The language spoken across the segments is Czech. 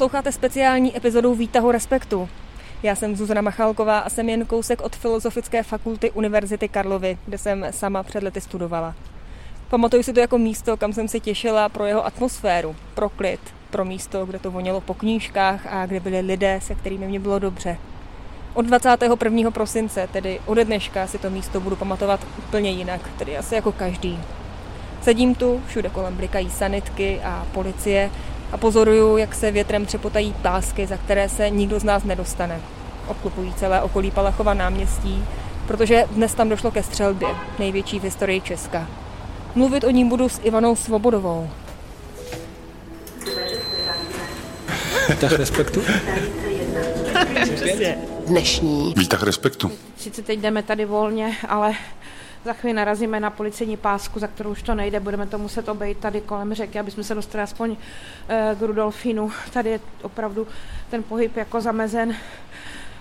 Posloucháte speciální epizodu Výtahu Respektu. Já jsem Zuzana Machalková a jsem jen kousek od Filozofické fakulty Univerzity Karlovy, kde jsem sama před lety studovala. Pamatuju si to jako místo, kam jsem se těšila pro jeho atmosféru, pro klid, pro místo, kde to vonělo po knížkách a kde byli lidé, se kterými mě bylo dobře. Od 21. prosince, tedy ode dneška, si to místo budu pamatovat úplně jinak, tedy asi jako každý. Sedím tu, všude kolem blikají sanitky a policie a pozoruju, jak se větrem třepotají pásky, za které se nikdo z nás nedostane. Obklopují celé okolí Palachova náměstí, protože dnes tam došlo ke střelbě, největší v historii Česka. Mluvit o ní budu s Ivanou Svobodovou. Tak respektu. Dnešní. Výtah respektu. Sice teď jdeme tady volně, ale za chvíli narazíme na policejní pásku, za kterou už to nejde, budeme to muset obejít tady kolem řeky, aby jsme se dostali aspoň eh, k Rudolfínu. Tady je opravdu ten pohyb jako zamezen.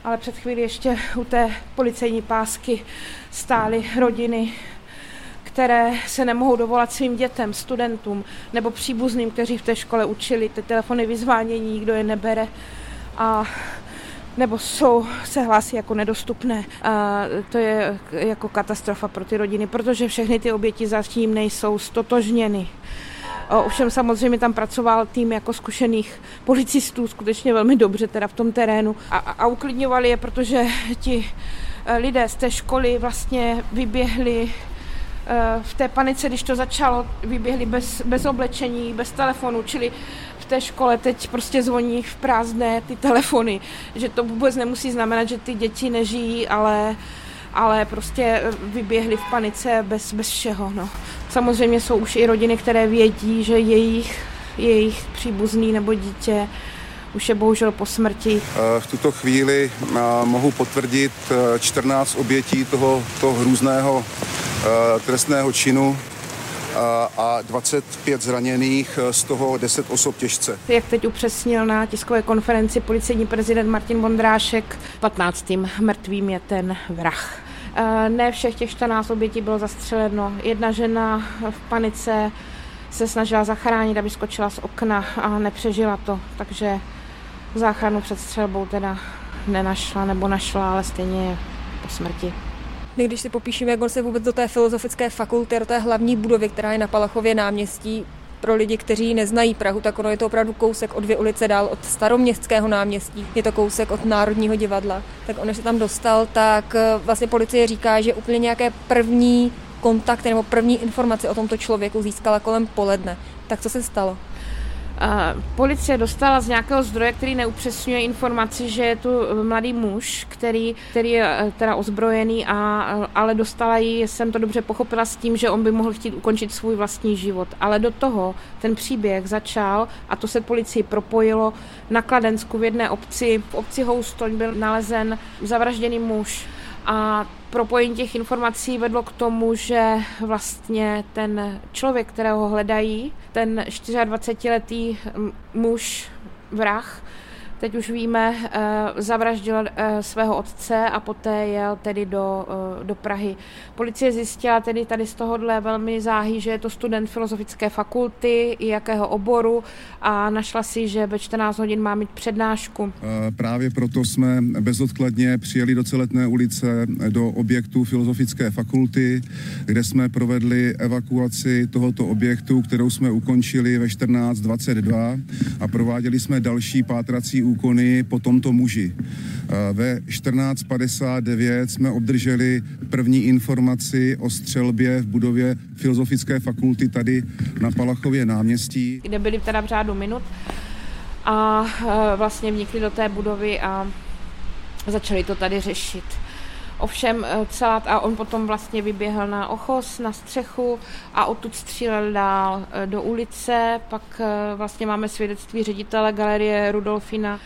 Ale před chvíli ještě u té policejní pásky stály rodiny, které se nemohou dovolat svým dětem, studentům nebo příbuzným, kteří v té škole učili, ty telefony vyzvánění, nikdo je nebere. A nebo jsou, se hlásí jako nedostupné. A to je jako katastrofa pro ty rodiny, protože všechny ty oběti zatím nejsou stotožněny. Ovšem samozřejmě tam pracoval tým jako zkušených policistů, skutečně velmi dobře teda v tom terénu a, a uklidňovali je, protože ti e, lidé z té školy vlastně vyběhli e, v té panice, když to začalo, vyběhli bez, bez oblečení, bez telefonu, čili té škole teď prostě zvoní v prázdné ty telefony, že to vůbec nemusí znamenat, že ty děti nežijí, ale ale prostě vyběhli v panice bez, bez všeho. No. Samozřejmě jsou už i rodiny, které vědí, že jejich, jejich příbuzný nebo dítě už je bohužel po smrti. V tuto chvíli mohu potvrdit 14 obětí toho, toho hrůzného trestného činu, a 25 zraněných, z toho 10 osob těžce. Jak teď upřesnil na tiskové konferenci policejní prezident Martin Vondrášek, 15. mrtvým je ten vrah. Ne všech těch 14 obětí bylo zastřeleno. Jedna žena v panice se snažila zachránit, aby skočila z okna a nepřežila to, takže záchranu před střelbou teda nenašla nebo našla, ale stejně je po smrti. My když si popíšeme, jak on se vůbec do té filozofické fakulty, do té hlavní budovy, která je na Palachově náměstí, pro lidi, kteří neznají Prahu, tak ono je to opravdu kousek o dvě ulice dál od staroměstského náměstí, je to kousek od Národního divadla. Tak on, se tam dostal, tak eh, vlastně policie říká, že úplně nějaké první kontakty nebo první informace o tomto člověku získala kolem poledne. Tak co se stalo? Policie dostala z nějakého zdroje, který neupřesňuje informaci, že je tu mladý muž, který, který je eh, teda ozbrojený, a, ale dostala ji, jsem to dobře pochopila, s tím, že on by mohl chtít ukončit svůj vlastní život. Ale do toho ten příběh začal a to se policii propojilo na Kladensku v jedné obci. V obci Houstoň byl nalezen zavražděný muž a propojení těch informací vedlo k tomu, že vlastně ten člověk, kterého hledají, ten 24-letý muž, vrah, teď už víme, eh, zavraždil eh, svého otce a poté jel tedy do, eh, do Prahy. Policie zjistila tedy tady z tohohle velmi záhy, že je to student filozofické fakulty, i jakého oboru a našla si, že ve 14 hodin má mít přednášku. Právě proto jsme bezodkladně přijeli do Celetné ulice do objektu filozofické fakulty, kde jsme provedli evakuaci tohoto objektu, kterou jsme ukončili ve 14.22 a prováděli jsme další pátrací úkony po tomto muži. Ve 14.59 jsme obdrželi první informaci o střelbě v budově Filozofické fakulty tady na Palachově náměstí. Kde byli teda v řádu minut a e, vlastně vnikli do té budovy a začali to tady řešit. Ovšem e, celá, a on potom vlastně vyběhl na ochos, na střechu a odtud střílel dál e, do ulice, pak vlastně máme svědectví ředitele galerie Rudolfina,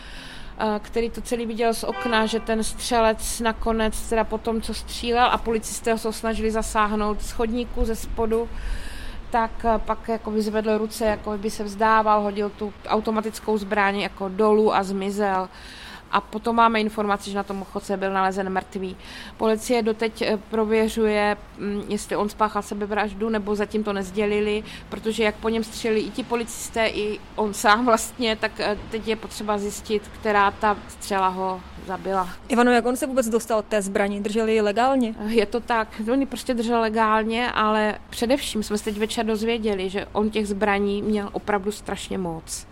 který to celý viděl z okna, že ten střelec nakonec teda po tom, co střílel a policisté ho snažili zasáhnout z chodníku ze spodu, tak pak jako vyzvedl ruce, jako by se vzdával, hodil tu automatickou zbraň jako dolů a zmizel. A potom máme informaci, že na tom chodce byl nalezen mrtvý. Policie doteď eh, prověřuje, mm, jestli on spáchal sebevraždu, nebo zatím to nezdělili, protože jak po něm střelili i ti policisté, i on sám vlastně, tak eh, teď je potřeba zjistit, která ta střela ho zabila. Ivano, jak on se vůbec dostal té zbraní? Drželi ji legálně? Je to tak. On prostě držel legálně, ale především jsme se teď večer dozvěděli, že on těch zbraní měl opravdu strašně moc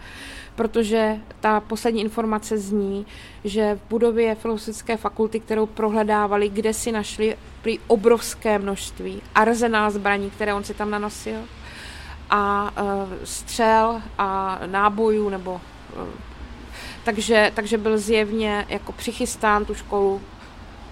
protože ta poslední informace zní, že v budově filozofické fakulty, kterou prohledávali, kde si našli prý obrovské množství arzenál zbraní, které on si tam nanosil a uh, střel a nábojů nebo uh, takže, takže byl zjevně jako přichystán tu školu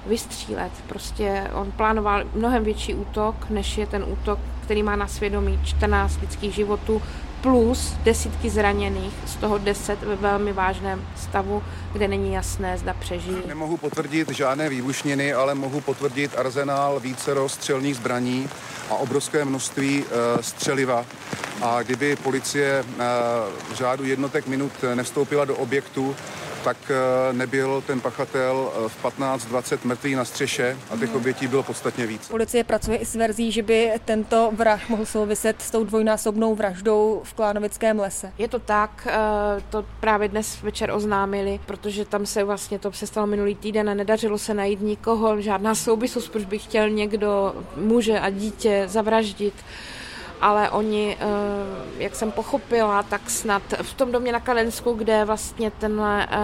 vystřílet. Prostě on plánoval mnohem větší útok, než je ten útok, který má na svědomí 14 lidských životů, plus desítky zraněných, z toho 10 ve velmi vážném stavu, kde není jasné, zda přežijí. Nemohu potvrdit žádné výbušniny, ale mohu potvrdit arzenál více střelných zbraní a obrovské množství uh, střeliva. A kdyby policie uh, v řádu jednotek minut nevstoupila do objektu, tak eh, nebyl ten pachatel eh, v 15-20 mrtvý na střeše a těch obětí bylo podstatně víc. Policie pracuje i s verzí, že by tento vrah mohl souviset s tou dvojnásobnou vraždou v Klánovickém lese. Je to tak, eh, to právě dnes večer oznámili, protože tam se vlastně to se stalo minulý týden a nedařilo se najít nikoho, žádná souvislost, proč by chtěl někdo muže a dítě zavraždit ale oni, eh, jak jsem pochopila, tak snad v tom domě na Kladensku, kde vlastně tenhle eh,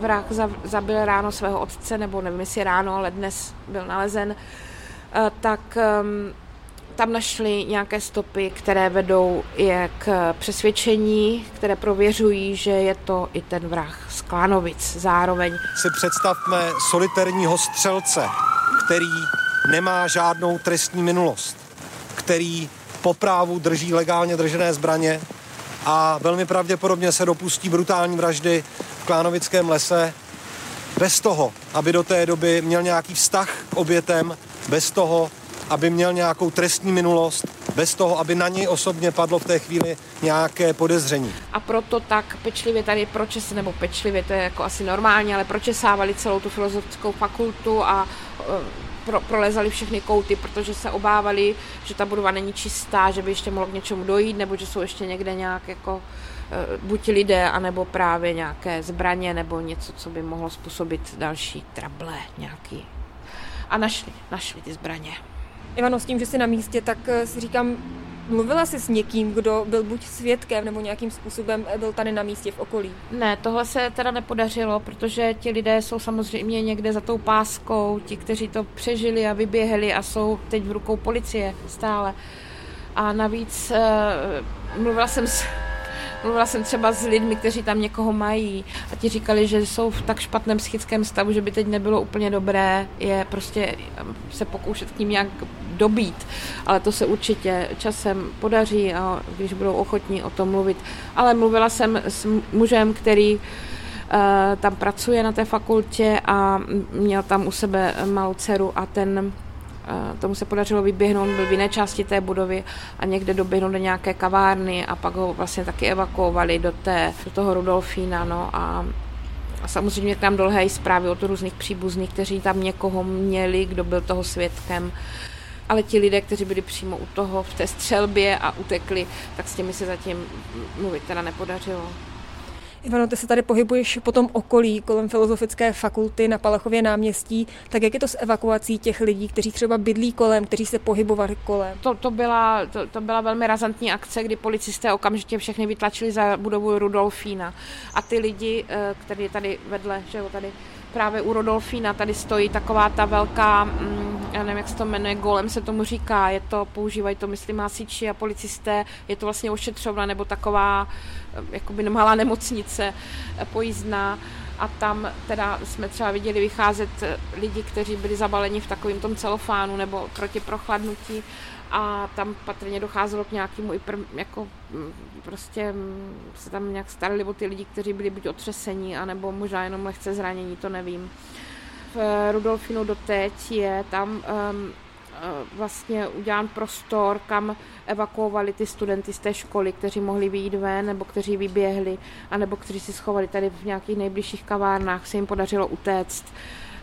vrah zabil ráno svého otce, nebo nevím, jestli ráno, ale dnes byl nalezen, eh, tak ehm, tam našli nějaké stopy, které vedou je k přesvědčení, které prověřují, že je to i ten vrah z Klánovic. Zároveň si představme solitérního střelce, který nemá žádnou trestní minulost, který po právu drží legálně držené zbraně a velmi pravděpodobně se dopustí brutální vraždy v Klánovickém lese bez toho, aby do té doby měl nějaký vztah k obětem, bez toho, aby měl nějakou trestní minulost, bez toho, aby na něj osobně padlo v té chvíli nějaké podezření. A proto tak pečlivě tady pročes, nebo pečlivě, to je jako asi normální, ale pročesávali celou tu filozofickou fakultu a pro, prolezali všechny kouty, protože se obávali, že ta budova není čistá, že by ještě mohlo k něčemu dojít, nebo že jsou ještě někde nějak jako eh, buď lidé, anebo právě nějaké zbraně, nebo něco, co by mohlo způsobit další trable nějaký. A našli, našli ty zbraně. Ivano, s tím, že jsi na místě, tak eh, si říkám, Mluvila jsi s někým, kdo byl buď svědkem nebo nějakým způsobem byl tady na místě v okolí? Ne, tohle se teda nepodařilo, protože ti lidé jsou samozřejmě někde za tou páskou, ti, kteří to přežili a vyběhli a jsou teď v rukou policie stále. A navíc uh, mluvila jsem s Mluvila jsem třeba s lidmi, kteří tam někoho mají a ti říkali, že jsou v tak špatném psychickém stavu, že by teď nebylo úplně dobré je prostě se pokoušet k ním nějak dobít. Ale to se určitě časem podaří, a když budou ochotní o tom mluvit. Ale mluvila jsem s mužem, který eh, tam pracuje na té fakultě a měl tam u sebe malou dceru a ten tomu se podařilo vyběhnout, byl v jiné části té budovy a někde doběhnout do nějaké kavárny a pak ho vlastně taky evakuovali do, té, do toho Rudolfína, no a a samozřejmě tam dolhají zprávy od různých příbuzných, kteří tam někoho měli, kdo byl toho svědkem. Ale ti lidé, kteří byli přímo u toho v té střelbě a utekli, tak s těmi se zatím mluvit teda nepodařilo. Ivano, ty se tady pohybuješ po tom okolí kolem Filozofické fakulty na Palachově náměstí, tak jak je to s evakuací těch lidí, kteří třeba bydlí kolem, kteří se pohybovali kolem? To, to, byla, to, to byla velmi razantní akce, kdy policisté okamžitě všechny vytlačili za budovu Rudolfína. A ty lidi, eh, kteří tady vedle, že jo, tady právě u Rodolfína tady stojí taková ta velká, mm, já nevím, jak se to jmenuje, golem se tomu říká, je to, používají to, myslím, hasiči a policisté, je to vlastně ošetřovna nebo taková, eh, jakoby malá nemocnice eh, pojízdná a tam teda jsme třeba viděli vycházet eh, lidi, kteří byli zabaleni v takovém tom celofánu nebo proti prochladnutí a tam patrně docházelo k nějakému i jako mm, prostě mm, se tam nějak starali o ty lidi, kteří byli buď otřesení, anebo možná jenom lehce zranění, to nevím. V Rudolfinu doteď je tam um, vlastně udělán prostor, kam evakuovali ty studenty z té školy, kteří mohli vyjít ven, nebo kteří vyběhli, anebo kteří si schovali tady v nějakých nejbližších kavárnách, se jim podařilo utéct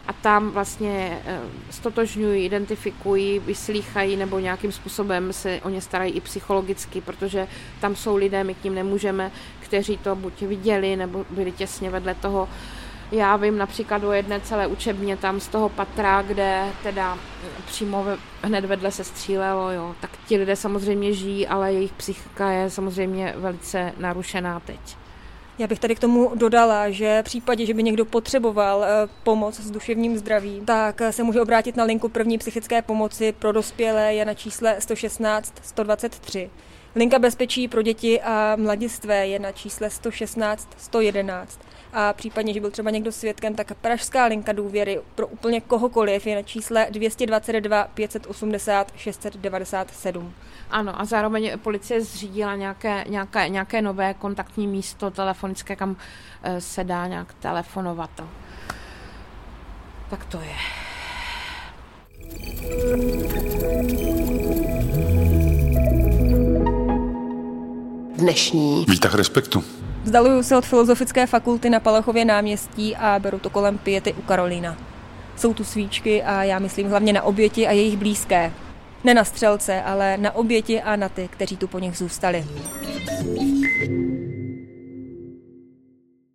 a tam vlastně eh, stotožňují, identifikují, vyslýchají nebo nějakým způsobem se o ně starají i psychologicky, protože tam jsou lidé, my k ním nemůžeme, kteří to buď viděli nebo byli těsně vedle toho. Já vím například o jedné celé učebně tam z toho patra, kde teda přímo hned vedle se střílelo, jo. tak ti lidé samozřejmě žijí, ale jejich psychika je samozřejmě velice narušená teď. Já bych tady k tomu dodala, že v případě, že by někdo potřeboval eh, pomoc s duševním zdravím, tak se může obrátit na linku první psychické pomoci pro dospělé je na čísle 116 123. Linka bezpečí pro děti a mladistvé je na čísle 116 111 a případně, že byl třeba někdo svědkem, tak pražská linka důvěry pro úplně kohokoliv je na čísle 222 580 697. Ano, a zároveň policie zřídila nějaké, nějaké, nějaké nové kontaktní místo telefonické, kam eh, se dá nějak telefonovat. Tak to je. Dnešní Výtah respektu. Vzdaluju se od Filozofické fakulty na Palachově náměstí a beru to kolem pěty u Karolína. Jsou tu svíčky a já myslím hlavně na oběti a jejich blízké. Ne na střelce, ale na oběti a na ty, kteří tu po nich zůstali.